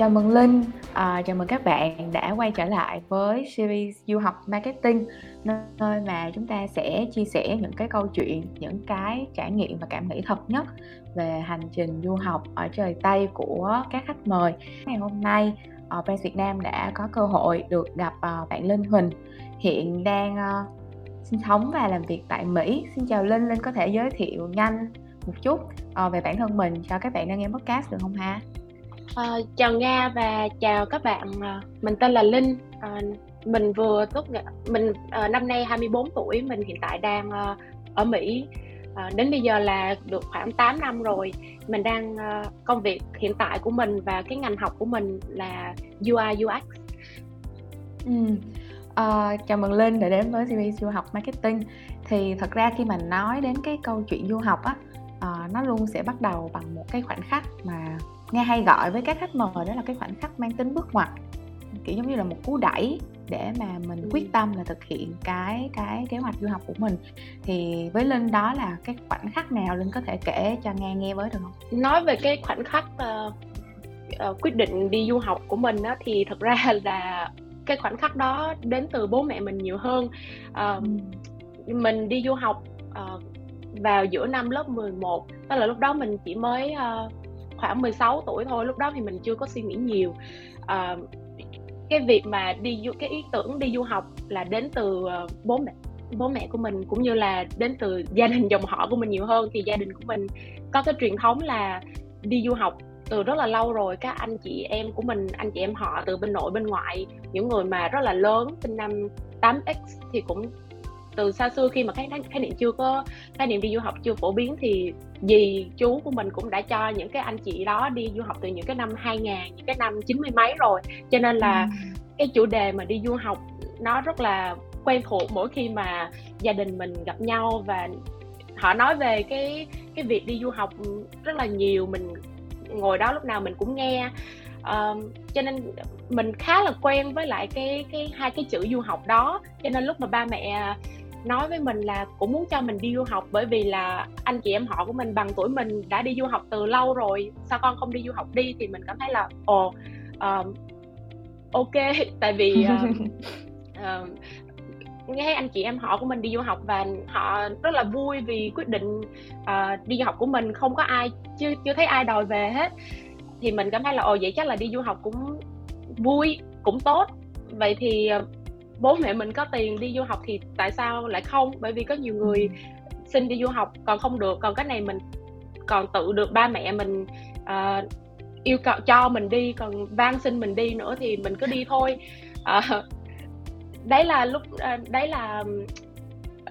chào mừng Linh, à, chào mừng các bạn đã quay trở lại với series du học marketing nơi mà chúng ta sẽ chia sẻ những cái câu chuyện, những cái trải nghiệm và cảm nghĩ thật nhất về hành trình du học ở trời Tây của các khách mời. Ngày hôm nay, à, uh, Brand Việt Nam đã có cơ hội được gặp uh, bạn Linh Huỳnh hiện đang uh, sinh sống và làm việc tại Mỹ. Xin chào Linh, Linh có thể giới thiệu nhanh một chút uh, về bản thân mình cho các bạn đang nghe podcast được không ha? À, chào Nga và chào các bạn. Ờ, mình tên là Linh. À, mình vừa tốt nghiệp mình à, năm nay 24 tuổi, mình hiện tại đang à, ở Mỹ. À, đến bây giờ là được khoảng 8 năm rồi. Mình đang à, công việc hiện tại của mình và cái ngành học của mình là UI UX. Ừ. À, chào mừng Linh đã đến với series du học marketing. Thì thật ra khi mà nói đến cái câu chuyện du học á, à, nó luôn sẽ bắt đầu bằng một cái khoảnh khắc mà nghe hay gọi với các khách mời đó là cái khoảnh khắc mang tính bước ngoặt. Kiểu giống như là một cú đẩy để mà mình quyết tâm là thực hiện cái cái kế hoạch du học của mình. Thì với linh đó là cái khoảnh khắc nào linh có thể kể cho nghe nghe với được không? Nói về cái khoảnh khắc uh, uh, quyết định đi du học của mình đó thì thật ra là cái khoảnh khắc đó đến từ bố mẹ mình nhiều hơn. Uh, mình đi du học uh, vào giữa năm lớp 11 tức là lúc đó mình chỉ mới uh, khoảng 16 tuổi thôi lúc đó thì mình chưa có suy nghĩ nhiều. À, cái việc mà đi du cái ý tưởng đi du học là đến từ ờ, bố mẹ bố mẹ của mình cũng như là đến từ gia đình dòng họ của mình nhiều hơn. Thì gia đình của mình có cái truyền thống là đi du học từ rất là lâu rồi. Các anh chị em của mình anh chị em họ từ bên nội bên ngoại những người mà rất là lớn sinh năm 8x thì cũng từ xa xưa khi mà khái, khái niệm chưa có khái niệm đi du học chưa phổ biến thì dì chú của mình cũng đã cho những cái anh chị đó đi du học từ những cái năm 2000 những cái năm chín mươi mấy rồi. Cho nên là ừ. cái chủ đề mà đi du học nó rất là quen thuộc mỗi khi mà gia đình mình gặp nhau và họ nói về cái cái việc đi du học rất là nhiều. Mình ngồi đó lúc nào mình cũng nghe uh, cho nên mình khá là quen với lại cái cái hai cái chữ du học đó. Cho nên lúc mà ba mẹ nói với mình là cũng muốn cho mình đi du học bởi vì là anh chị em họ của mình bằng tuổi mình đã đi du học từ lâu rồi sao con không đi du học đi? Thì mình cảm thấy là ồ uh, ok. Tại vì uh, nghe anh chị em họ của mình đi du học và họ rất là vui vì quyết định uh, đi du học của mình. Không có ai chưa chưa thấy ai đòi về hết thì mình cảm thấy là ồ vậy chắc là đi du học cũng vui cũng tốt. Vậy thì uh, bố mẹ mình có tiền đi du học thì tại sao lại không? Bởi vì có nhiều người xin đi du học còn không được còn cái này mình còn tự được ba mẹ mình uh, yêu cầu cho mình đi còn van xin mình đi nữa thì mình cứ đi thôi. Uh, đấy là lúc uh, đấy là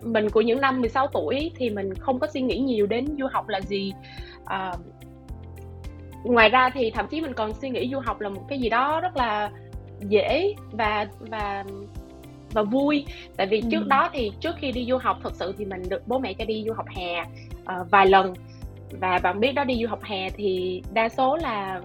mình của những năm 16 tuổi thì mình không có suy nghĩ nhiều đến du học là gì. Uh, ngoài ra thì thậm chí mình còn suy nghĩ du học là một cái gì đó rất là dễ và và và vui. Tại vì ừ. trước đó thì trước khi đi du học thật sự thì mình được bố mẹ cho đi du học hè uh, vài lần. Và bạn biết đó đi du học hè thì đa số là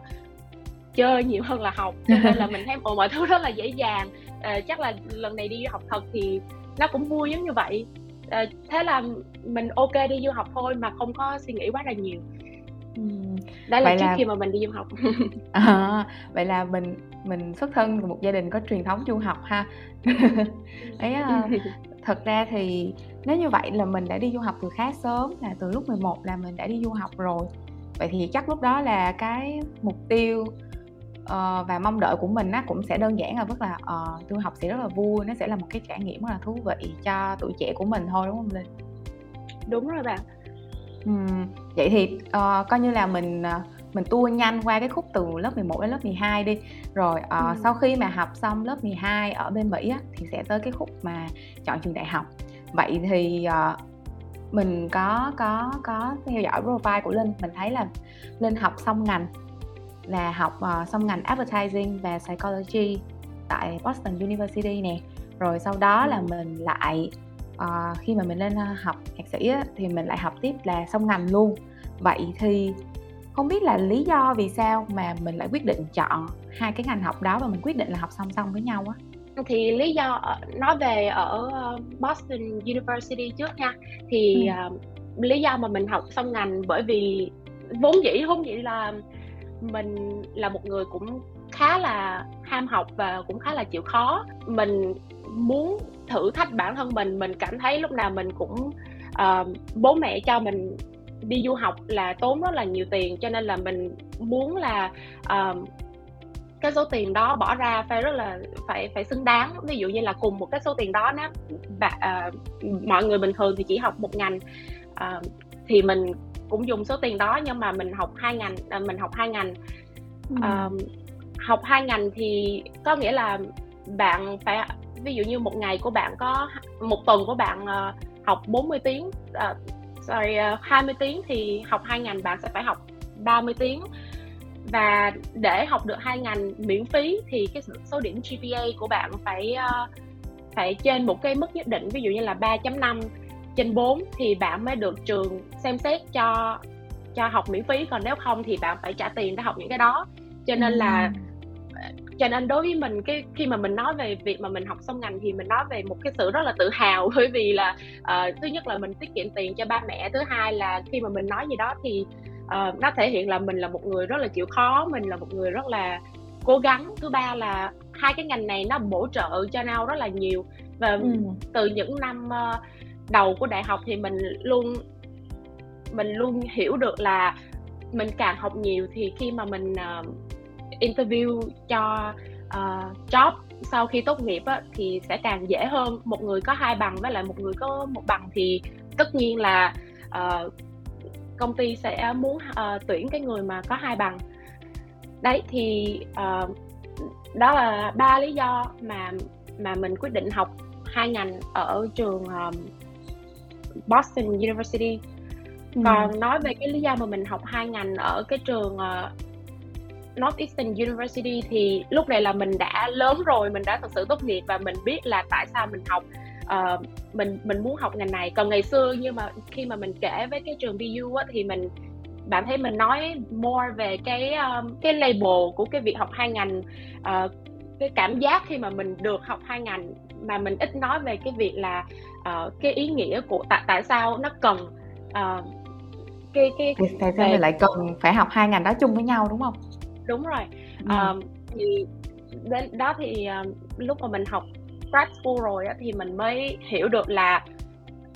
chơi nhiều hơn là học cho nên là mình thấy ồ mọi thứ rất là dễ dàng. Uh, chắc là lần này đi du học thật thì nó cũng vui giống như vậy. Uh, thế là mình ok đi du học thôi mà không có suy nghĩ quá là nhiều ừ. đó là vậy trước là... khi mà mình đi du học. À, vậy là mình mình xuất thân từ một gia đình có truyền thống du học ha. Ấy thật ra thì nếu như vậy là mình đã đi du học từ khá sớm là từ lúc 11 là mình đã đi du học rồi. Vậy thì chắc lúc đó là cái mục tiêu uh, và mong đợi của mình á cũng sẽ đơn giản là rất là uh, du học sẽ rất là vui nó sẽ là một cái trải nghiệm rất là thú vị cho tuổi trẻ của mình thôi đúng không linh? Đúng rồi bạn vậy thì uh, coi như là mình uh, mình tua nhanh qua cái khúc từ lớp 11 đến lớp 12 đi. Rồi uh, ừ. sau khi mà học xong lớp 12 ở bên Mỹ á, thì sẽ tới cái khúc mà chọn trường đại học. Vậy thì uh, mình có có có theo dõi profile của Linh. Mình thấy là Linh học xong ngành là học uh, xong ngành advertising và psychology tại Boston University nè. Rồi sau đó là mình lại uh, khi mà mình lên học thạc sĩ á, thì mình lại học tiếp là xong ngành luôn. Vậy thì không biết là lý do vì sao mà mình lại quyết định chọn hai cái ngành học đó và mình quyết định là học song song với nhau á? Thì lý do nói về ở ờ, Boston University trước nha. Thì ừ. uh, lý do mà mình học song ngành bởi vì vốn dĩ vốn dĩ là mình là một người cũng khá là ham học và cũng khá là chịu khó. Mình muốn thử thách bản thân mình mình cảm thấy lúc nào mình cũng uh, bố mẹ cho mình đi du học là tốn rất là nhiều tiền cho nên là mình muốn là uh, cái số tiền đó bỏ ra phải rất là phải phải xứng đáng. Ví dụ như là cùng một cái số tiền đó nó và uh, mọi người bình thường thì chỉ học một ngành uh, thì mình cũng dùng số tiền đó nhưng mà mình học hai ngành uh, mình học hai ngành. Uh, học hai ngành thì có nghĩa là bạn phải ví dụ như một ngày của bạn có một tuần của bạn uh, học 40 tiếng uh, sorry ờ, uh, 20 tiếng thì học hai ngành bạn sẽ phải học 30 tiếng. Và để học được hai ngành miễn phí thì cái số điểm GPA của bạn phải uh, phải trên một cái mức nhất định ví dụ như là 3.5 trên 4 thì bạn mới được trường xem xét cho cho học miễn phí. Còn nếu không thì bạn phải trả tiền để học những cái đó. Cho nên là cho nên đối với mình cái khi mà mình nói về việc mà mình học xong ngành thì mình nói về một cái sự rất là tự hào. Bởi vì là uh, thứ nhất là mình tiết kiệm tiền cho ba mẹ thứ hai là khi mà mình nói gì đó thì uh, nó thể hiện là mình là một người rất là chịu khó mình là một người rất là cố gắng. Thứ ba là hai cái ngành này nó bổ trợ cho nhau rất là nhiều. Và ừ. từ những năm uh, đầu của đại học thì mình luôn mình luôn hiểu được là mình càng học nhiều thì khi mà mình uh, interview cho uh, job sau khi tốt nghiệp á, thì sẽ càng dễ hơn. Một người có hai bằng với lại một người có một bằng thì tất nhiên là uh, công ty sẽ muốn uh, tuyển cái người mà có hai bằng. Đấy thì uh, đó là ba lý do mà mà mình quyết định học hai ngành ở trường um, Boston University. Ừ. còn nói về cái lý do mà mình học hai ngành ở cái trường uh, Northeastern University thì lúc này là mình đã lớn rồi mình đã thật sự tốt nghiệp và mình biết là tại sao mình học uh, mình mình muốn học ngành này. Còn ngày xưa nhưng mà khi mà mình kể với cái trường BU á, thì mình bạn thấy mình nói more về cái um, cái label của cái việc học hai ngành uh, cái cảm giác khi mà mình được học hai ngành mà mình ít nói về cái việc là uh, cái ý nghĩa của tại tại sao nó cần uh, cái cái tại sao về... lại cần phải học hai ngành đó chung với nhau đúng không đúng rồi ừ. um, thì đến đó thì um, lúc mà mình học grad school rồi á, thì mình mới hiểu được là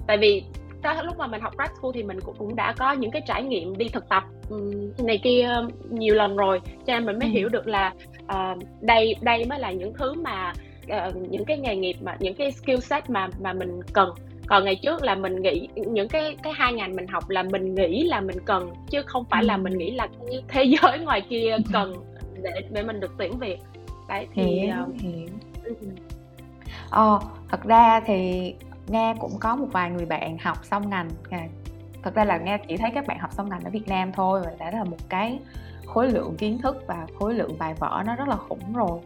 tại vì đó, lúc mà mình học grad school thì mình cũng, cũng đã có những cái trải nghiệm đi thực tập um, này kia nhiều lần rồi cho nên mình mới ừ. hiểu được là uh, đây đây mới là những thứ mà uh, những cái nghề nghiệp mà những cái skill set mà mà mình cần còn ngày trước là mình nghĩ những cái cái hai ngành mình học là mình nghĩ là mình cần chứ không phải là mình nghĩ là cái thế giới ngoài kia cần để để mình được tuyển việc. Đấy thì hiểu, uh, hiểu. ờ thật ra thì nghe cũng có một vài người bạn học xong ngành thật ra là nghe chỉ thấy các bạn học xong ngành ở Việt Nam thôi và đã là một cái khối lượng kiến thức và khối lượng bài vở nó rất là khủng rồi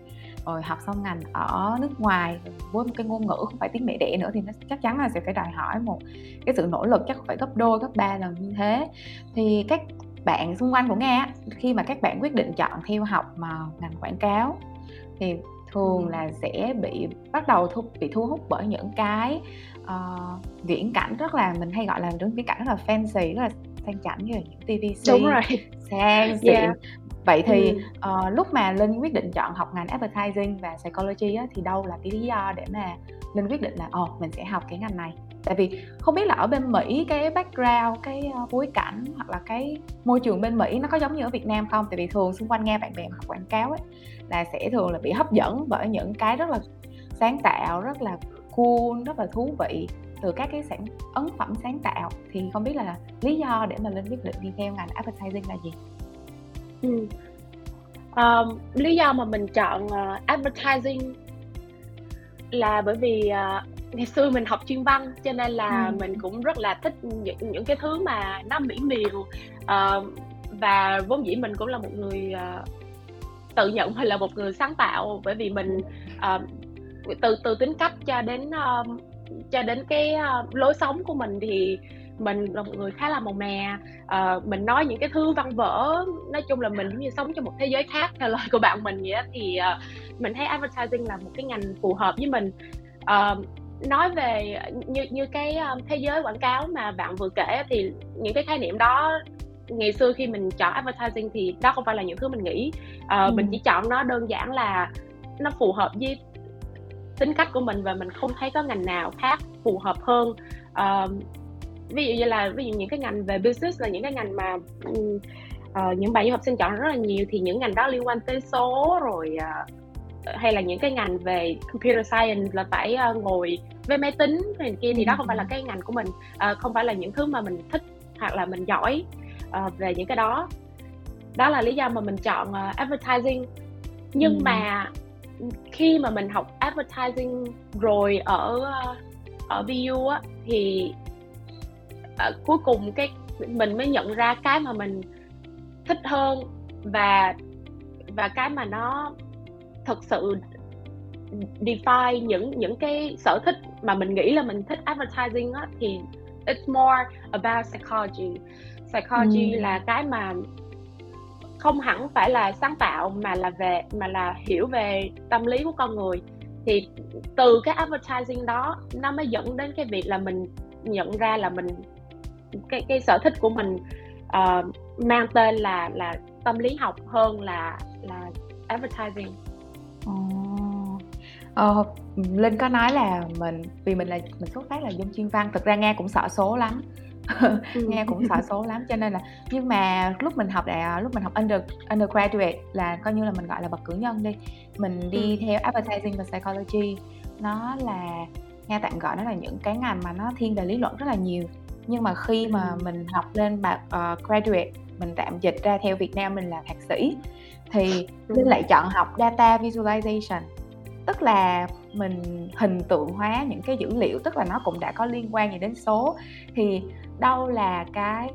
rồi học xong ngành ở nước ngoài với một cái ngôn ngữ không phải tiếng mẹ đẻ nữa thì nó chắc chắn là sẽ phải đòi hỏi một cái sự nỗ lực chắc phải gấp đôi gấp ba lần như thế. Thì các bạn xung quanh của nghe khi mà các bạn quyết định chọn theo học mà ngành quảng cáo thì thường là sẽ bị bắt đầu thu, bị thu hút bởi những cái uh, viễn cảnh rất là mình hay gọi là những viễn cảnh rất là fancy rất là sang chảnh như là những TVC Đúng rồi. sang xịn yeah vậy thì ừ. uh, lúc mà linh quyết định chọn học ngành advertising và psychology á, thì đâu là cái lý do để mà linh quyết định là ồ oh, mình sẽ học cái ngành này? Tại vì không biết là ở bên mỹ cái background cái uh, bối cảnh hoặc là cái môi trường bên mỹ nó có giống như ở việt nam không? Tại vì thường xung quanh nghe bạn bè học quảng cáo ấy là sẽ thường là bị hấp dẫn bởi những cái rất là sáng tạo rất là cool rất là thú vị từ các cái sản ấn phẩm sáng tạo. Thì không biết là lý do để mà linh quyết định đi theo ngành advertising là gì Ừ. Um, lý do mà mình chọn uh, advertising là bởi vì uh, ngày xưa mình học chuyên văn cho nên là ừ. mình cũng rất là thích những những cái thứ mà nó mỹ miều uh, và vốn dĩ mình cũng là một người uh, tự nhận mình là một người sáng tạo bởi vì mình uh, từ từ tính cách cho đến uh, cho đến cái uh, lối sống của mình thì mình là một người khá là màu mè. Uh, mình nói những cái thư văn vở nói chung là mình như sống trong một thế giới khác theo lời của bạn mình vậy đó, thì uh, mình thấy advertising là một cái ngành phù hợp với mình. Uh, nói về như như cái um, thế giới quảng cáo mà bạn vừa kể thì những cái khái niệm đó ngày xưa khi mình chọn advertising thì đó không phải là những thứ mình nghĩ. Uh, ừ. mình chỉ chọn nó đơn giản là nó phù hợp với tính cách của mình và mình không thấy có ngành nào khác phù hợp hơn. Uh, ví dụ như là ví dụ những cái ngành về business là những cái ngành mà uh, những bạn du học sinh chọn rất là nhiều thì những ngành đó liên quan tới số rồi uh, hay là những cái ngành về computer science là phải uh, ngồi với máy tính này kia thì đó không phải là cái ngành của mình. Uh, không phải là những thứ mà mình thích hoặc là mình giỏi uh, về những cái đó. Đó là lý do mà mình chọn uh, advertising. Nhưng ừ. mà khi mà mình học advertising rồi ở ở BU á thì uh, cuối cùng cái mình mới nhận ra cái mà mình thích hơn và và cái mà nó thật sự define những những cái sở thích mà mình nghĩ là mình thích advertising á thì it's more about psychology psychology ừ. là cái mà không hẳn phải là sáng tạo mà là về mà là hiểu về tâm lý của con người thì từ cái advertising đó nó mới dẫn đến cái việc là mình nhận ra là mình cái cái sở thích của mình uh, mang tên là là tâm lý học hơn là là advertising. Oh. Ờ, Linh có nói là mình vì mình là mình xuất phát là dân chuyên văn thực ra nghe cũng sợ số lắm ừ. nghe cũng sợ số lắm cho nên là nhưng mà lúc mình học đại lúc mình học under undergraduate là coi như là mình gọi là bậc cử nhân đi mình đi ừ. theo advertising và psychology nó là nghe tạm gọi nó là những cái ngành mà nó thiên về lý luận rất là nhiều nhưng mà khi mà mình học lên bạc uh, graduate mình tạm dịch ra theo Việt Nam mình là thạc sĩ thì. Linh lại chọn học data visualization. Tức là mình hình tượng hóa những cái dữ liệu tức là nó cũng đã có liên quan gì đến số. Thì đâu là cái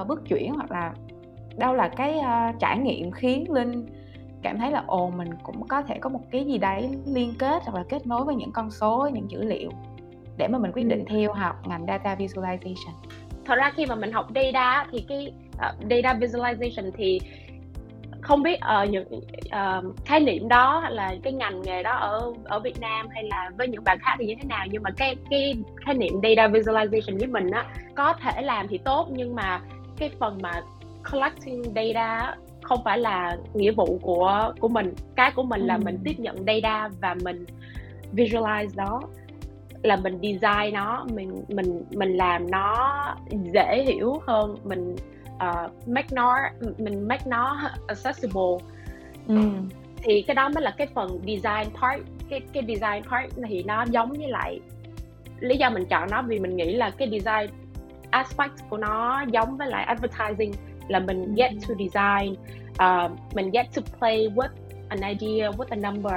uh, bước chuyển hoặc là đâu là cái uh, trải nghiệm khiến linh cảm thấy là ồ mình cũng có thể có một cái gì đấy liên kết hoặc là kết nối với những con số những dữ liệu để mà mình quyết định theo học ngành data visualization. Thật ra khi mà mình học data thì cái uh, data visualization thì không biết ở uh, những uh, khái niệm đó hay là cái ngành nghề đó ở ở Việt Nam hay là với những bạn khác thì như thế nào. Nhưng mà cái cái khái niệm data visualization với mình á có thể làm thì tốt nhưng mà cái phần mà collecting data không phải là nghĩa vụ của của mình. Cái của mình ừ. là mình tiếp nhận data và mình visualize đó là mình design nó mình mình mình làm nó dễ hiểu hơn mình uh, make nó mình make nó accessible ừ. thì cái đó mới là cái phần design part cái cái design part thì nó giống với lại lý do mình chọn nó vì mình nghĩ là cái design aspect của nó giống với lại advertising là mình ừ. get to design uh, mình get to play with an idea with a number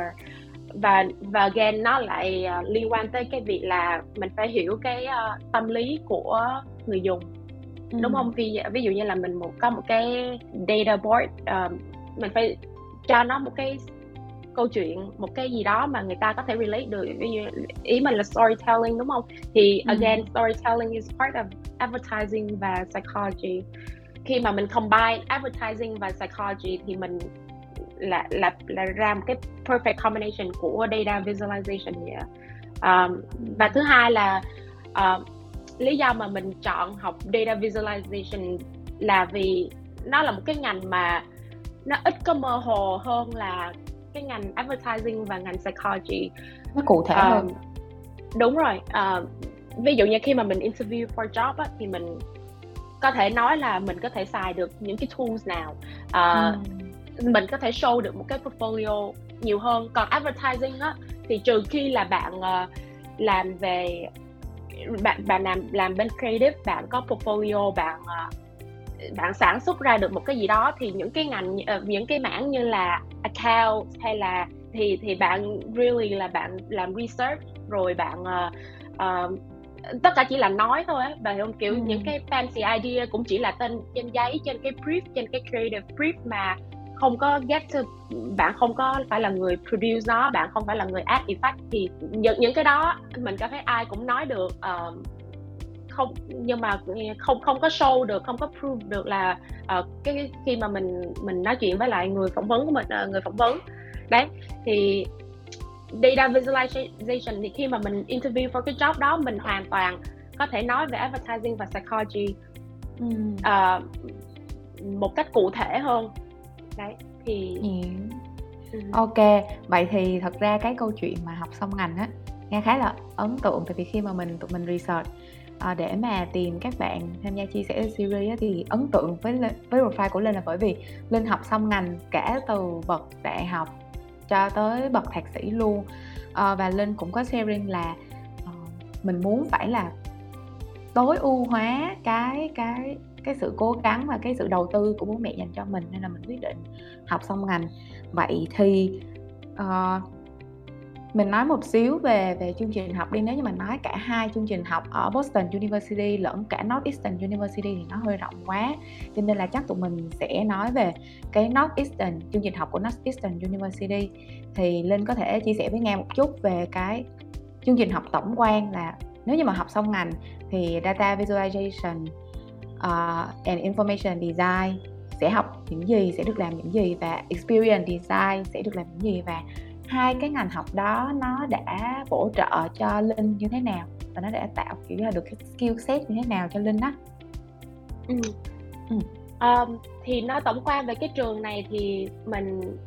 và và again nó lại uh, liên quan tới cái việc là mình phải hiểu cái uh, tâm lý của người dùng. Ừ. đúng không? Ví ví dụ như là mình một có một cái data board uh, mình phải cho nó một cái câu chuyện một cái gì đó mà người ta có thể relate được. Ví dụ ý mình là storytelling đúng không? Thì ừ. again storytelling is part of advertising và psychology. Khi mà mình combine advertising và psychology thì mình là là là ra một cái perfect combination của data visualization vậy um, và thứ hai là uh, lý do mà mình chọn học data visualization là vì nó là một cái ngành mà nó ít có mơ hồ hơn là cái ngành advertising và ngành psychology. Nó cụ thể uh, hơn đúng rồi. Uh, ví dụ như khi mà mình interview for job á, thì mình có thể nói là mình có thể xài được những cái tools nào. Uh, ừ. Mình có thể show được một cái portfolio nhiều hơn còn advertising á thì trừ khi là bạn uh, làm về bạn bạn làm làm bên creative bạn có portfolio bạn uh, bạn sản xuất ra được một cái gì đó thì những cái ngành uh, những cái mảng như là account hay là thì thì bạn really là bạn làm research rồi bạn uh, uh, tất cả chỉ là nói thôi á và không kiểu ừ. những cái fancy idea cũng chỉ là tên trên giấy trên cái brief trên cái creative brief mà không có get to bạn không có phải là người produce nó bạn không phải là người add effect thì những những cái đó mình cảm thấy ai cũng nói được uh, không nhưng mà không không có show được không có prove được là uh, cái khi mà mình mình nói chuyện với lại người phỏng vấn của mình uh, người phỏng vấn đấy thì data visualization thì khi mà mình interview for cái job đó mình hoàn toàn có thể nói về advertising và psychology ừ. uh, một cách cụ thể hơn đấy thì ừ. ok vậy thì thật ra cái câu chuyện mà học xong ngành á nghe khá là ấn tượng. Tại vì khi mà mình tụi mình research à, để mà tìm các bạn tham gia chia sẻ series á, thì ấn tượng với với profile của linh là bởi vì linh học xong ngành cả từ bậc đại học cho tới bậc thạc sĩ luôn. À, và linh cũng có sharing là uh, mình muốn phải là tối ưu hóa cái cái cái sự cố gắng và cái sự đầu tư của bố mẹ dành cho mình nên là mình quyết định học xong ngành. Vậy thì uh, mình nói một xíu về về chương trình học đi. Nếu như mà nói cả hai chương trình học ở Boston University lẫn cả Northeastern University thì nó hơi rộng quá. Cho nên là chắc tụi mình sẽ nói về cái Northeastern chương trình học của Northeastern University. Thì Linh có thể chia sẻ với nghe một chút về cái chương trình học tổng quan là nếu như mà học xong ngành thì data visualization uh, and information design sẽ học những gì sẽ được làm những gì và experience design sẽ được làm những gì và hai cái ngành học đó nó đã bổ trợ cho linh như thế nào và nó đã tạo kiểu là được cái skill set như thế nào cho linh đó ừ. Ừ. Um, thì nói tổng quan về cái trường này thì mình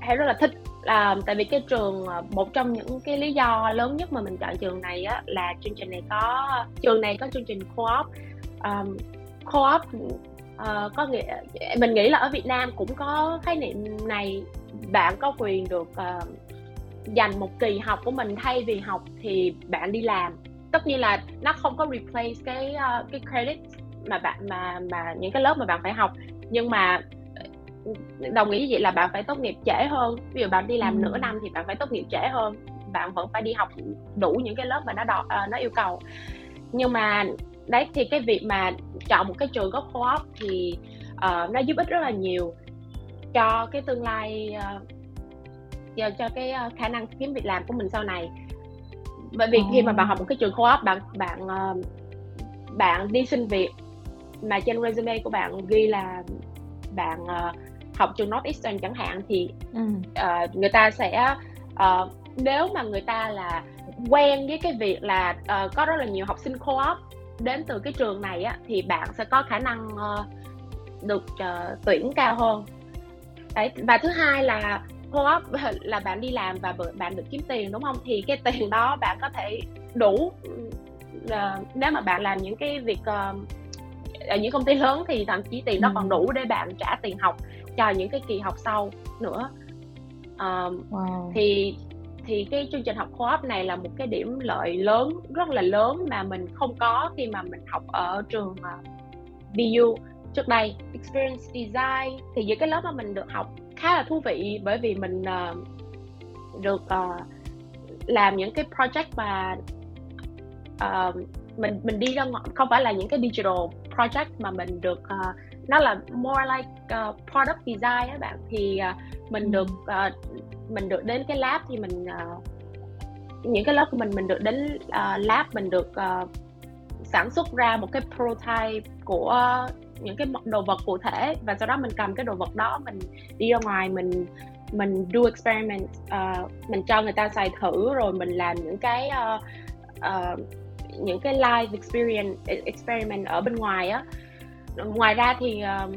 hay rất là thích là tại vì cái trường ờ, một trong những cái lý do lớn nhất mà mình chọn trường này á là chương trình này có trường này có chương trình co-op um, co-op uh, có nghĩa mình nghĩ là ở Việt Nam cũng có khái niệm này. Bạn có quyền được uh, dành một kỳ học của mình thay vì học thì bạn đi làm. Tất nhiên là nó không có replace cái uh, cái credit mà bạn mà mà những cái lớp mà bạn phải học. Nhưng mà đồng ý vậy là bạn phải tốt nghiệp trễ hơn. Ví dụ bạn đi làm ừ. nửa năm thì bạn phải tốt nghiệp trễ hơn. Bạn vẫn phải đi học đủ những cái lớp mà nó đo, uh, nó yêu cầu. Nhưng mà đấy thì cái việc mà chọn một cái trường có co-op thì uh, nó giúp ích rất là nhiều cho cái tương lai uh, cho, cái uh, khả năng kiếm việc làm của mình sau này bởi vì khi mà bạn học một cái trường co-op bạn bạn uh, bạn đi xin việc mà trên resume của bạn ghi là bạn uh, học trường Northeastern chẳng hạn thì ừ. uh, người ta sẽ uh, nếu mà người ta là quen với cái việc là uh, có rất là nhiều học sinh co-op đến từ cái trường này á, thì bạn sẽ có khả năng uh, được uh, tuyển cao hơn đấy và thứ hai là co-op là bạn đi làm và bạn được kiếm tiền đúng không thì cái tiền đó bạn có thể đủ uh, nếu mà bạn làm những cái việc uh, ở những công ty lớn thì thậm chí tiền đó ừ. còn đủ để bạn trả tiền học cho những cái kỳ học sau nữa um, wow. thì thì cái chương trình học co-op này là một cái điểm lợi lớn rất là lớn mà mình không có khi mà mình học ở trường uh, trước đây experience design thì những cái lớp mà mình được học khá là thú vị bởi vì mình uh, được uh, làm những cái project mà uh, mình mình đi ra ngoài không phải là những cái digital project mà mình được uh, nó là more like uh, product design á bạn. Thì uh, mình được uh, mình được đến cái lab thì mình uh, những cái lớp của mình mình được đến uh, lab mình được uh, sản xuất ra một cái prototype của những cái đồ vật cụ thể. Và sau đó mình cầm cái đồ vật đó mình đi ra ngoài mình mình do experiment uh, mình cho người ta xài thử rồi mình làm những cái uh, uh, những cái live experience experiment ở bên ngoài á ngoài ra thì uh,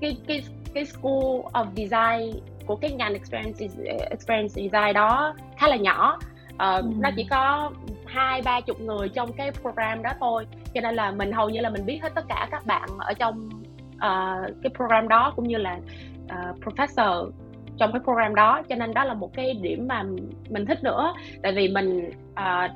cái cái cái school of design của cái ngành experience experience design đó khá là nhỏ. Uh, ừ. nó chỉ có hai ba chục người trong cái program đó thôi. Cho nên là mình hầu như là mình biết hết tất cả các bạn ở trong uh, cái program đó cũng như là uh, professor trong cái program đó. Cho nên đó là một cái điểm mà mình thích nữa. Tại vì mình uh,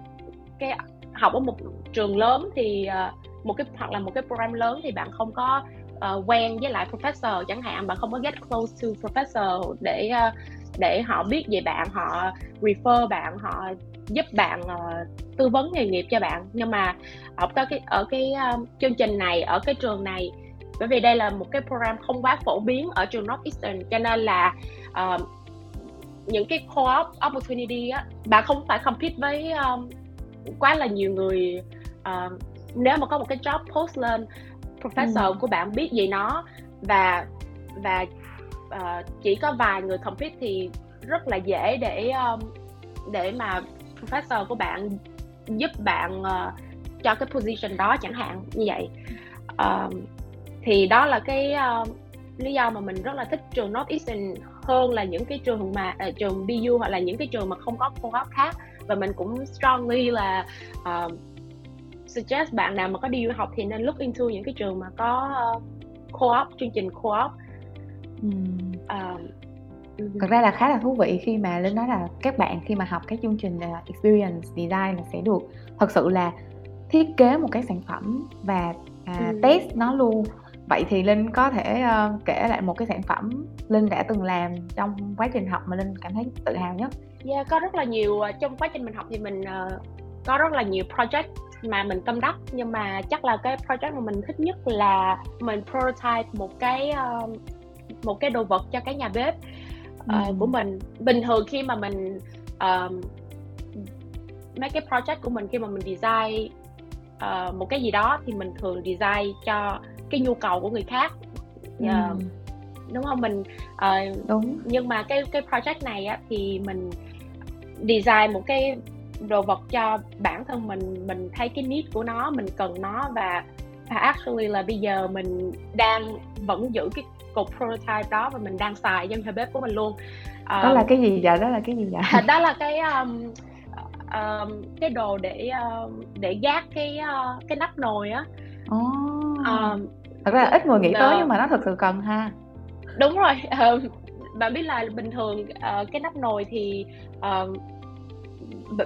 cái học ở một trường lớn thì uh, một cái hoặc là một cái program lớn thì bạn không có uh, quen với lại professor chẳng hạn bạn không có get close to professor để uh, để họ biết về bạn họ refer bạn họ giúp bạn uh, tư vấn nghề nghiệp cho bạn. Nhưng mà ở cái ở cái uh, chương trình này ở cái trường này bởi vì đây là một cái program không quá phổ biến ở trường Northeastern cho nên là uh, những cái co-op opportunity á bạn không phải compete với um, quá là nhiều người uh, nếu mà có một cái job post lên professor ừ. của bạn biết gì nó và và uh, chỉ có vài người compete thì rất là dễ để um, để mà professor của bạn giúp bạn uh, cho cái position đó chẳng hạn như vậy uh, thì đó là cái uh, lý do mà mình rất là thích trường Northeastern hơn là những cái trường mà uh, trường BU hoặc là những cái trường mà không có co-op khác và mình cũng strongly là uh, suggest bạn nào mà có đi du học thì nên look into những cái trường mà có uh, co-op chương trình co-op uhm. uh, thật ra là khá là thú vị khi mà linh nói là các bạn khi mà học cái chương trình uh, experience design là sẽ được thật sự là thiết kế một cái sản phẩm và à, ừ. test nó luôn vậy thì linh có thể uh, kể lại một cái sản phẩm linh đã từng làm trong quá trình học mà linh cảm thấy tự hào nhất yeah có rất là nhiều uh, trong quá trình mình học thì mình uh, có rất là nhiều project mà mình tâm đắc. Nhưng mà chắc là cái project mà mình thích nhất là mình prototype một cái uh, một cái đồ vật cho cái nhà bếp uh, ừ. của mình. Bình thường khi mà mình uh, mấy cái project của mình khi mà mình design uh, một cái gì đó thì mình thường design cho cái nhu cầu của người khác. Uh, ừ. đúng không? Mình uh, đúng. nhưng mà cái cái project này á, thì mình design một cái đồ vật cho bản thân mình mình thấy cái need của nó mình cần nó và, và actually là bây giờ mình đang vẫn giữ cái cục prototype đó và mình đang xài trong bếp của mình luôn. Um, đó là cái gì vậy? Đó là cái gì vậy? đó là cái um, um, cái đồ để um, để gác cái uh, cái nắp nồi á. Oh. um, thật ra là ít người nghĩ tới nhưng mà nó thật sự cần ha. Đúng rồi um, bạn biết là bình thường uh, cái nắp nồi thì uh,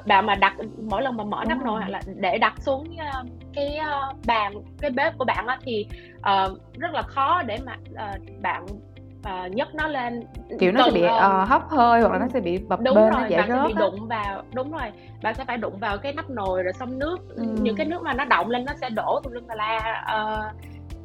bạn mà đặt mỗi lần mà mở nắp nồi hoặc là để đặt xuống uh, cái uh, bàn cái bếp của bạn á thì uh, rất là khó để mà uh, bạn uh, nhấc nó lên kiểu nó sẽ bị uh, hấp hơi hoặc là nó sẽ bị bập đúng bên rồi, nó dễ bạn sẽ bị đụng vào đúng rồi bạn sẽ phải đụng vào cái nắp nồi rồi xong nước ừ. những cái nước mà nó động lên nó sẽ đổ tùm lum la uh,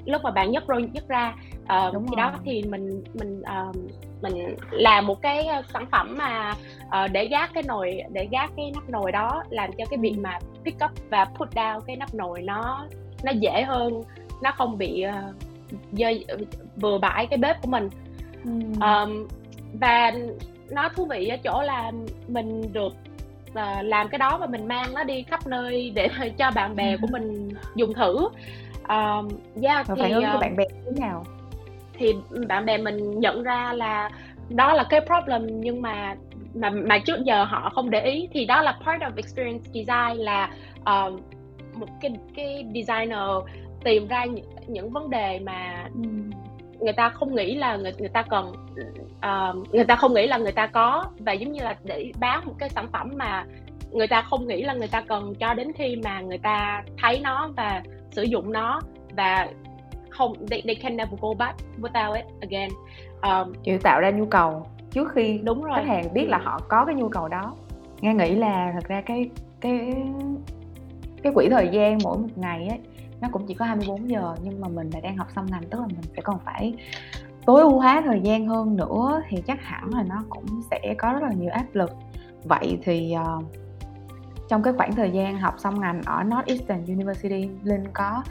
lúc mà bạn nhấc rồi nhấc ra uh, Đúng thì rồi. đó thì mình mình uh, mình làm một cái sản phẩm mà uh, để gác cái nồi để gác cái nắp nồi đó làm cho cái việc mà pick up và put down cái nắp nồi nó nó dễ hơn nó không bị uh, dơi bừa bãi cái bếp của mình ừ. um, và nó thú vị ở chỗ là mình được uh, làm cái đó và mình mang nó đi khắp nơi để cho bạn bè của mình dùng thử um, yeah, Và thì, phản ứng của uh, bạn bè thế nào thì bạn bè mình nhận ra là đó là cái problem nhưng mà mà mà trước giờ họ không để ý. Thì đó là part of experience design là uh, một cái cái designer tìm ra những, những vấn đề mà người ta không nghĩ là người người ta cần uh, người ta không nghĩ là người ta có. Và giống như là để bán một cái sản phẩm mà người ta không nghĩ là người ta cần cho đến khi mà người ta thấy nó và sử dụng nó. Và không they, they can never go back without it again. Um, kiểu tạo ra nhu cầu trước khi đúng rồi. khách hàng biết là họ có cái nhu cầu đó. Nghe nghĩ là thật ra cái cái cái quỹ thời gian mỗi một ngày ấy nó cũng chỉ có 24 giờ nhưng mà mình là đang học xong ngành tức là mình sẽ còn phải tối ưu hóa thời gian hơn nữa thì chắc hẳn là nó cũng sẽ có rất là nhiều áp lực. Vậy thì uh, trong cái khoảng thời gian học xong ngành ở Northeastern University Linh có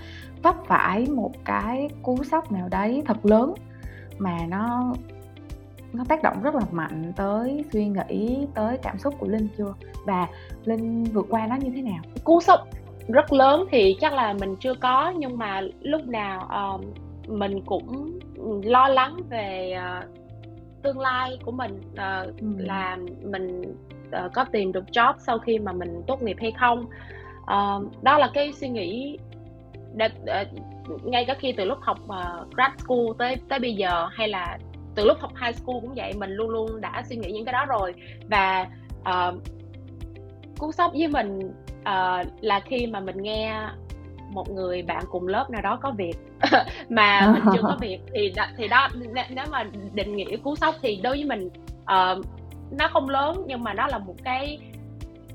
vấp phải một cái cú sốc nào đấy thật lớn mà nó nó tác động rất là mạnh tới suy nghĩ tới cảm xúc của linh chưa? Và linh vượt qua nó như thế nào? Cú sốc rất lớn thì chắc là mình chưa có nhưng mà lúc nào um, mình cũng lo lắng về uh, tương lai của mình uh, ừ. là mình uh, có tìm được job sau khi mà mình tốt nghiệp hay không. Uh, đó là cái suy nghĩ đã, uh, ngay cả khi từ lúc học uh, grad school tới tới bây giờ hay là từ lúc học high school cũng vậy mình luôn luôn đã suy nghĩ những cái đó rồi. Và uh, cú sốc với mình uh, là khi mà mình nghe một người bạn cùng lớp nào đó có việc. Mà mình chưa có việc thì thì đó nếu mà định nghĩa cú sốc thì đối với mình uh, nó không lớn nhưng mà nó là một cái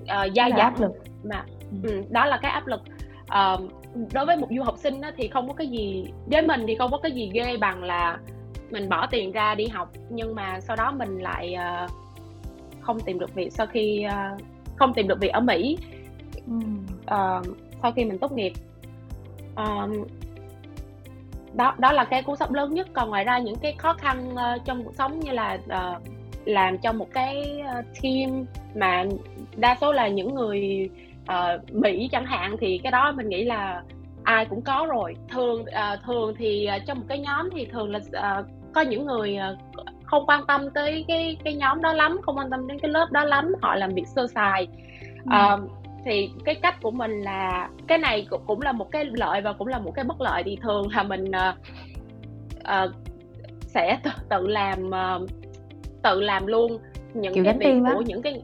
uh, gia áp lực. mà ừ. ừ, đó là cái áp lực. Uh, đối với một du học sinh đó, thì không có cái gì với mình thì không có cái gì ghê bằng là mình bỏ tiền ra đi học nhưng mà sau đó mình lại uh, không tìm được việc sau khi uh, không tìm được việc ở Mỹ. Uh, sau khi mình tốt nghiệp. Uh, đó đó là cái cú sốc lớn nhất. Còn ngoài ra những cái khó khăn uh, trong cuộc sống như là uh, làm cho một cái team mà đa số là những người uh, Mỹ chẳng hạn thì cái đó mình nghĩ là ai cũng có rồi. Thường uh, thường thì uh, trong một cái nhóm thì thường là uh, có những người uh, không quan tâm tới cái cái nhóm đó lắm không quan tâm đến cái lớp đó lắm họ làm việc sơ sài. Ừ. uh, thì cái cách của mình là cái này cũng là một cái lợi và cũng là một cái bất lợi thì thường là mình uh, uh, sẽ tự, tự làm uh, tự làm luôn những Kiểu cái việc của những cái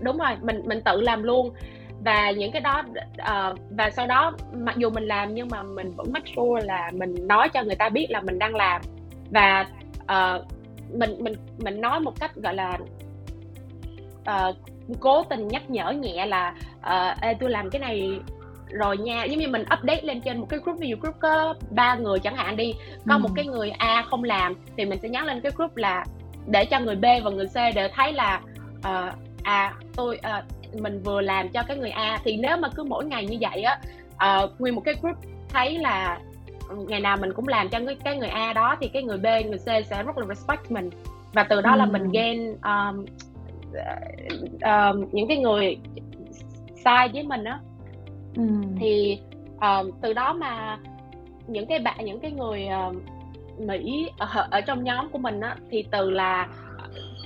đúng rồi mình mình tự làm luôn và những cái đó uh, và sau đó mặc dù mình làm nhưng mà mình vẫn make sure là mình nói cho người ta biết là mình đang làm và uh, mình mình mình nói một cách gọi là uh, cố tình nhắc nhở nhẹ là uh, Ê, tôi làm cái này rồi nha giống như mình update lên trên một cái group ví dụ group có ba người chẳng hạn đi có ừ. một cái người A không làm thì mình sẽ nhắn lên cái group là để cho người B và người C đều thấy là uh, à tôi uh, mình vừa làm cho cái người A thì nếu mà cứ mỗi ngày như vậy á uh, nguyên một cái group thấy là ngày nào mình cũng làm cho cái, cái người A đó thì cái người B người C sẽ rất là respect mình và từ đó ừ. là mình gain um, uh, những cái người sai với mình á ừ. thì um, từ đó mà những cái bạn những cái người uh, Mỹ ở, ở trong nhóm của mình á thì từ là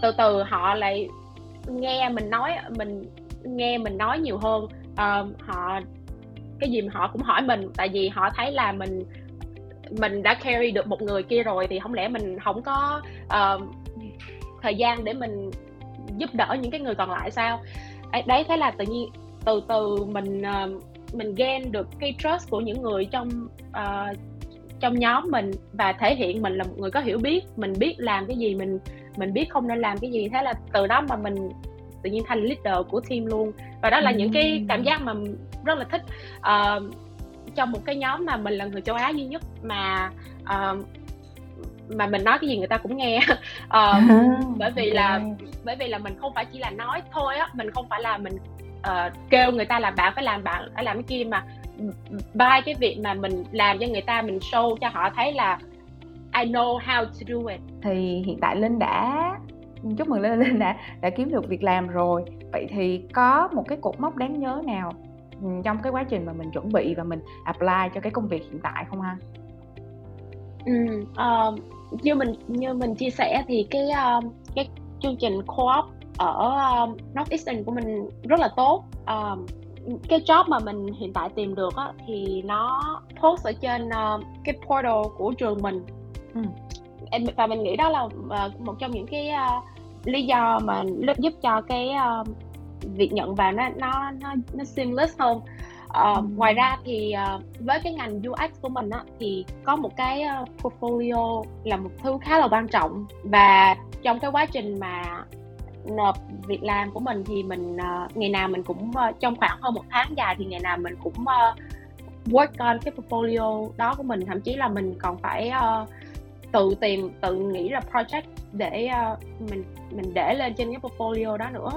từ từ họ lại nghe mình nói mình nghe mình nói nhiều hơn uh, họ cái gì mà họ cũng hỏi mình tại vì họ thấy là mình mình đã carry được một người kia rồi thì không lẽ mình không có uh, thời gian để mình giúp đỡ những cái người còn lại sao? Đấy thế là tự nhiên từ từ mình uh, mình gain được cái trust của những người trong uh, trong nhóm mình và thể hiện mình là một người có hiểu biết mình biết làm cái gì mình mình biết không nên làm cái gì. Thế là từ đó mà mình tự nhiên thành leader của team luôn. Và đó là những cái cảm giác mà rất là thích uh, trong một cái nhóm mà mình là người châu Á duy nhất mà uh, mà mình nói cái gì người ta cũng nghe. Uh, bởi vì là bởi vì là mình không phải chỉ là nói thôi á mình không phải là mình uh, kêu người ta là bạn phải làm bạn phải làm cái kia mà by cái việc mà mình làm cho người ta mình show cho họ thấy là I know how to do it. Thì hiện tại Linh đã chúc mừng Linh Linh đã đã kiếm được việc làm rồi vậy thì có một cái cột mốc đáng nhớ nào trong cái quá trình mà mình chuẩn bị và mình apply cho cái công việc hiện tại không ha? Ừ, uh, như mình như mình chia sẻ thì cái uh, cái chương trình co-op ở uh, Northeastern của mình rất là tốt. Uh, cái job mà mình hiện tại tìm được á, thì nó post ở trên uh, cái portal của trường mình ừ. Và mình nghĩ đó là uh, một trong những cái uh, lý do mà giúp cho cái uh, việc nhận vào nó nó nó nó seamless hơn. Uh, ngoài ra thì uh, với cái ngành UX của mình á, thì có một cái uh, portfolio là một thứ khá là quan trọng. Và trong cái quá trình mà nộp việc làm của mình thì mình uh, ngày nào mình cũng uh, trong khoảng hơn một tháng dài thì ngày nào mình cũng uh, work on cái portfolio đó của mình. Thậm chí là mình còn phải uh, tự tìm tự nghĩ ra project để uh, mình mình để lên trên cái portfolio đó nữa.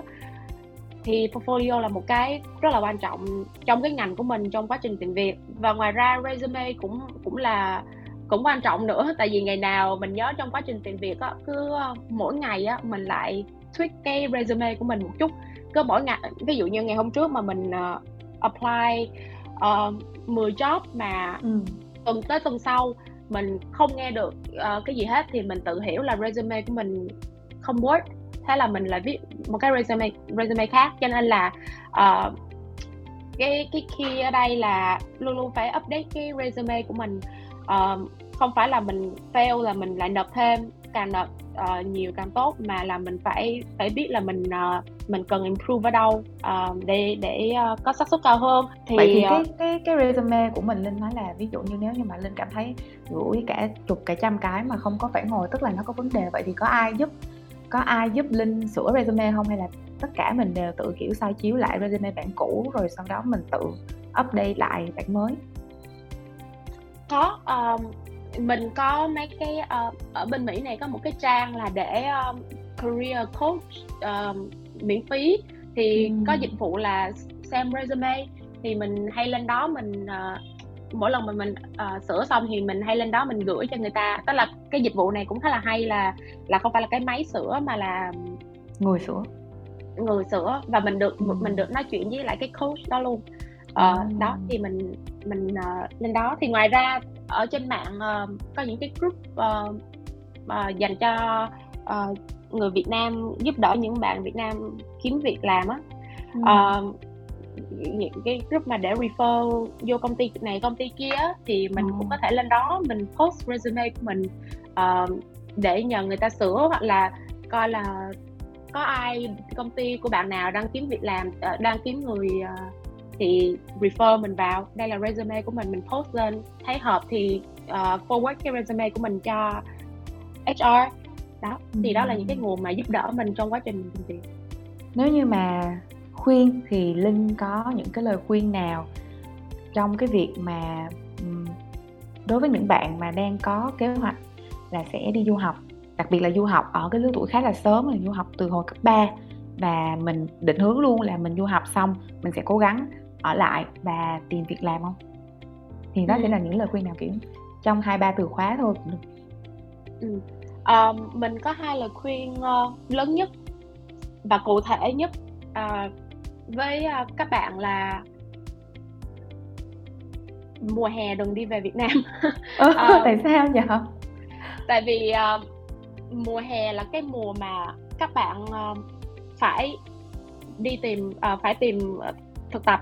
Thì portfolio là một cái rất là quan trọng trong cái ngành của mình trong quá trình tìm việc. Và ngoài ra resume cũng cũng là cũng quan trọng nữa tại vì ngày nào mình nhớ trong quá trình tìm việc á cứ mỗi ngày á mình lại tweak cái resume của mình một chút. Cứ mỗi ngày ví dụ như ngày hôm trước mà mình uh, apply uh, 10 job mà ừ. tuần tới tuần sau mình không nghe được uh, cái gì hết thì mình tự hiểu là resume của mình không work. Thế là mình lại viết một cái resume resume khác. Cho nên là uh, cái cái key ở đây là luôn luôn phải update cái resume của mình. Uh, không phải là mình fail là mình lại nộp thêm càng nộp uh, nhiều càng tốt mà là mình phải phải biết là mình uh, mình cần improve ở đâu uh, để để uh, có xác suất cao hơn. Thì vậy thì cái cái cái resume của mình linh nói là ví dụ như nếu như mà linh cảm thấy gửi cả chục cả trăm cái mà không có phản hồi tức là nó có vấn đề vậy thì có ai giúp có ai giúp linh sửa resume không? Hay là tất cả mình đều tự kiểu sai chiếu lại resume bản cũ rồi sau đó mình tự update lại bản mới? Có um, mình có mấy cái uh, ở bên Mỹ này có một cái trang là để um, career coach um, miễn phí thì ừ. có dịch vụ là xem resume thì mình hay lên đó mình uh, mỗi lần mà mình uh, sửa xong thì mình hay lên đó mình gửi cho người ta tức là cái dịch vụ này cũng khá là hay là là không phải là cái máy sửa mà là người sửa người sửa và mình được ừ. mình được nói chuyện với lại cái coach đó luôn uh, ừ. đó thì mình mình uh, lên đó thì ngoài ra ở trên mạng uh, có những cái group uh, uh, dành cho uh, người Việt Nam giúp đỡ những bạn Việt Nam kiếm việc làm á ừ. uh, những cái group mà để refer vô công ty này công ty kia thì mình ừ. cũng có thể lên đó mình post resume của mình uh, để nhờ người ta sửa hoặc là coi là có ai công ty của bạn nào đang kiếm việc làm uh, đang kiếm người uh, thì refer mình vào đây là resume của mình mình post lên thấy hợp thì uh, forward cái resume của mình cho HR đó thì ừ. đó là những cái nguồn mà giúp đỡ mình trong quá trình tìm việc nếu như mà khuyên thì linh có những cái lời khuyên nào trong cái việc mà đối với những bạn mà đang có kế hoạch là sẽ đi du học đặc biệt là du học ở cái lứa tuổi khá là sớm là du học từ hồi cấp 3 và mình định hướng luôn là mình du học xong mình sẽ cố gắng ở lại và tìm việc làm không thì đó ừ. sẽ là những lời khuyên nào kiểu trong hai ba từ khóa thôi cũng được ừ. À, mình có hai lời khuyên uh, lớn nhất và cụ thể nhất uh, với uh, các bạn là mùa hè đừng đi về Việt Nam. ừ, uh, tại sao vậy? Tại vì uh, mùa hè là cái mùa mà các bạn uh, phải đi tìm uh, phải tìm thực tập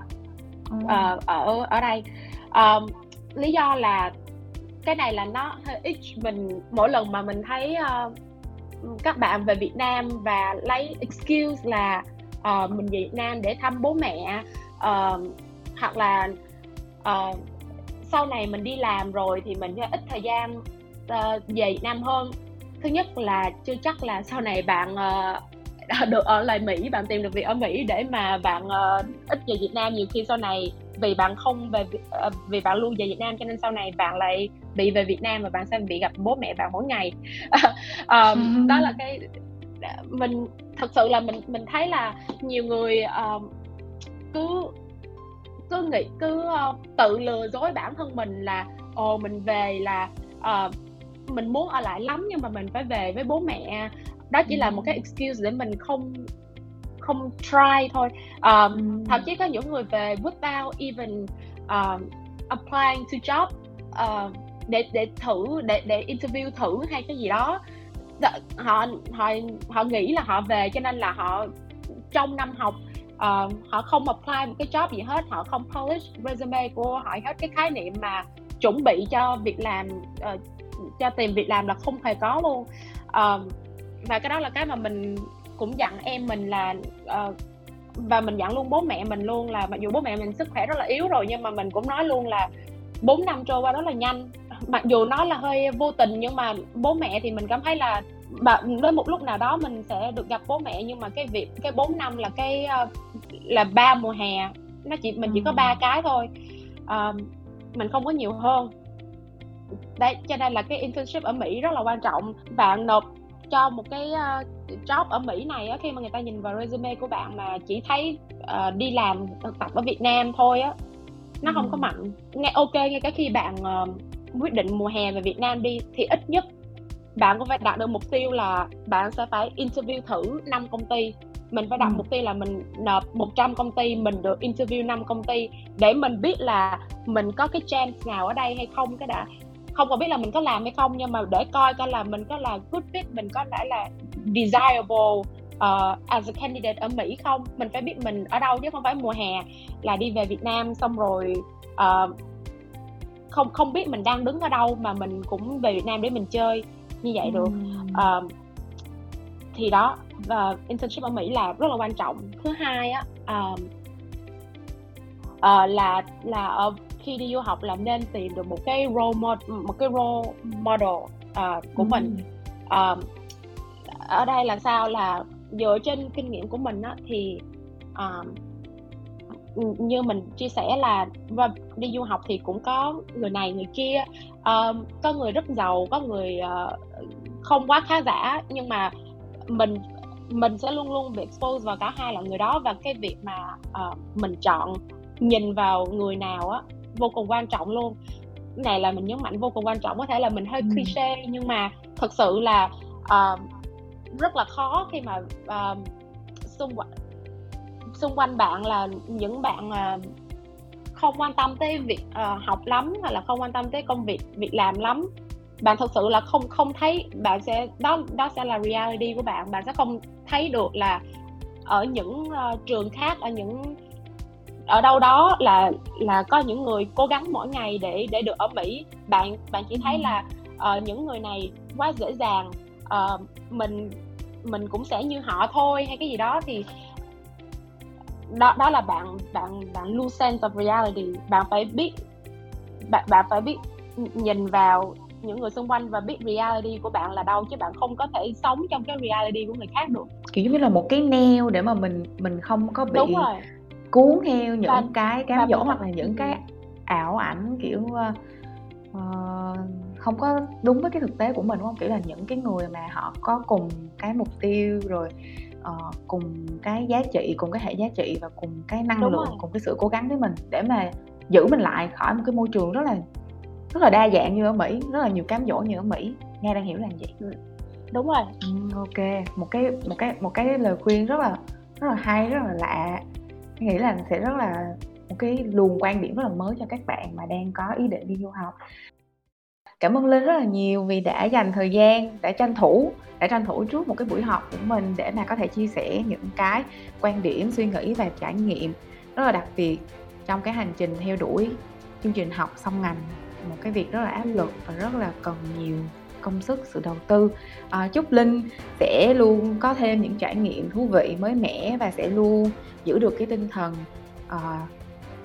uh, ở ở đây. Uh, lý do là cái này là nó hơi ít mình mỗi lần mà mình thấy uh, các bạn về Việt Nam và lấy excuse là uh, mình về Việt Nam để thăm bố mẹ uh, hoặc là uh, sau này mình đi làm rồi thì mình ít thời gian uh, về Việt Nam hơn. Thứ nhất là chưa chắc là sau này bạn uh, được ở lại Mỹ bạn tìm được việc ở Mỹ để mà bạn uh, ít về Việt Nam. Nhiều khi sau này vì bạn không về uh, vì bạn luôn về Việt Nam cho nên sau này bạn lại bị về Việt Nam và bạn sẽ bị gặp bố mẹ bạn mỗi ngày. Um, đó là cái mình thật sự là mình mình thấy là nhiều người uh, cứ cứ nghĩ cứ uh, tự lừa dối bản thân mình là ồ mình về là uh, mình muốn ở lại lắm nhưng mà mình phải về với bố mẹ. Đó chỉ ừ. là một cái excuse để mình không không try thôi. Um, ừ. thậm chí có những người về without even um, applying to job. Uh, để để thử để để interview thử hay cái gì đó. Họ họ họ nghĩ là họ về cho nên là họ trong năm học uh, họ không apply một cái job gì hết họ không polish resume của họ hết. Cái khái niệm mà chuẩn bị cho việc làm uh, cho tìm việc làm là không hề có luôn. Uh, và cái đó là cái mà mình cũng dặn em mình là uh, và mình dặn luôn bố mẹ mình luôn là mặc dù bố mẹ mình sức khỏe rất là yếu rồi nhưng mà mình cũng nói luôn là 4 năm trôi qua rất là nhanh mặc dù nó là hơi vô tình nhưng mà bố mẹ thì mình cảm thấy là đến một lúc nào đó mình sẽ được gặp bố mẹ. Nhưng mà cái việc cái 4 năm là cái uh, là ba mùa hè nó chỉ mình chỉ có ba cái thôi. Uh, mình không có nhiều hơn. Đấy cho nên là cái internship ở Mỹ rất là quan trọng. Bạn nộp cho một cái uh, job ở Mỹ này á, khi mà người ta nhìn vào resume của bạn mà chỉ thấy uh, đi làm thực tập ở Việt Nam thôi á nó ừ. không có mạnh. Nghe ok ngay cả khi bạn uh, quyết định mùa hè về Việt Nam đi thì ít nhất bạn cũng phải đạt được mục tiêu là bạn sẽ phải interview thử 5 công ty mình phải đặt ừ. mục tiêu là mình nộp 100 công ty mình được interview 5 công ty để mình biết là mình có cái chance nào ở đây hay không cái đã không còn biết là mình có làm hay không nhưng mà để coi coi là mình có là good fit mình có lẽ là desirable uh, as a candidate ở Mỹ không mình phải biết mình ở đâu chứ không phải mùa hè là đi về Việt Nam xong rồi uh, không không biết mình đang đứng ở đâu mà mình cũng về Việt Nam để mình chơi như vậy được. Uh, thì đó và internship ở Mỹ là rất là quan trọng. Thứ hai á uh, uh, là là ở khi đi du học là nên tìm được một cái role model một cái role model uh, của mình. Uh, ở đây là sao là dựa trên kinh nghiệm của mình á, thì uh, như mình chia sẻ là đi du học thì cũng có người này người kia. Uh, có người rất giàu có người uh, không quá khá giả nhưng mà mình mình sẽ luôn luôn bị expose vào cả hai là người đó. Và cái việc mà uh, mình chọn nhìn vào người nào á vô cùng quan trọng luôn. Này là mình nhấn mạnh vô cùng quan trọng có thể là mình hơi ừ. cliché nhưng mà thật sự là uh, rất là khó khi mà uh, xung quanh xung quanh bạn là những bạn uh, không quan tâm tới việc uh, học lắm hay là không quan tâm tới công việc việc làm lắm. Bạn thật sự là không không thấy bạn sẽ đó đó sẽ là reality của bạn. Bạn sẽ không thấy được là ở những uh, trường khác ở những ở đâu đó là là có những người cố gắng mỗi ngày để để được ở Mỹ. Bạn bạn chỉ thấy là uh, những người này quá dễ dàng uh, mình mình cũng sẽ như họ thôi hay cái gì đó thì đó đó là bạn bạn bạn lose sense of reality. Bạn phải biết bạn bạn phải biết nhìn vào những người xung quanh và biết reality của bạn là đâu chứ bạn không có thể sống trong cái reality của người khác được. Kiểu giống như là một cái neo để mà mình mình không có bị Đúng rồi. cuốn theo những và, cái cám dỗ hoặc là những cái ảo ảnh kiểu uh, không có đúng với cái thực tế của mình đúng không? Kiểu là những cái người mà họ có cùng cái mục tiêu rồi uh, cùng cái giá trị cùng cái hệ giá trị và cùng cái năng đúng lượng rồi. cùng cái sự cố gắng với mình để mà giữ mình lại khỏi một cái môi trường rất là rất là đa dạng như ở Mỹ rất là nhiều cám dỗ như ở Mỹ. Nghe đang hiểu là gì ừ. đúng rồi. Ừ, ok. Một cái một cái một cái lời khuyên rất là rất là hay rất là lạ. Nghĩ là sẽ rất là một cái luồng quan điểm rất là mới cho các bạn mà đang có ý định đi du học cảm ơn linh rất là nhiều vì đã dành thời gian đã tranh thủ đã tranh thủ trước một cái buổi họp của mình để mà có thể chia sẻ những cái quan điểm suy nghĩ và trải nghiệm rất là đặc biệt trong cái hành trình theo đuổi chương trình học song ngành. Một cái việc rất là áp lực và rất là cần nhiều công sức sự đầu tư. À, chúc linh sẽ luôn có thêm những trải nghiệm thú vị mới mẻ và sẽ luôn giữ được cái tinh thần à,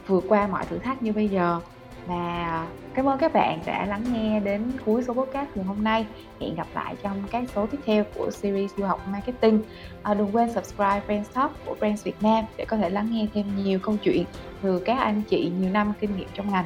vượt qua mọi thử thách như bây giờ. Và cảm ơn các bạn đã lắng nghe đến cuối số podcast ngày hôm nay. Hẹn gặp lại trong các số tiếp theo của series du học marketing. À, đừng quên subscribe Brands Talk của Brands Việt Nam để có thể lắng nghe thêm nhiều câu chuyện từ các anh chị nhiều năm kinh nghiệm trong ngành.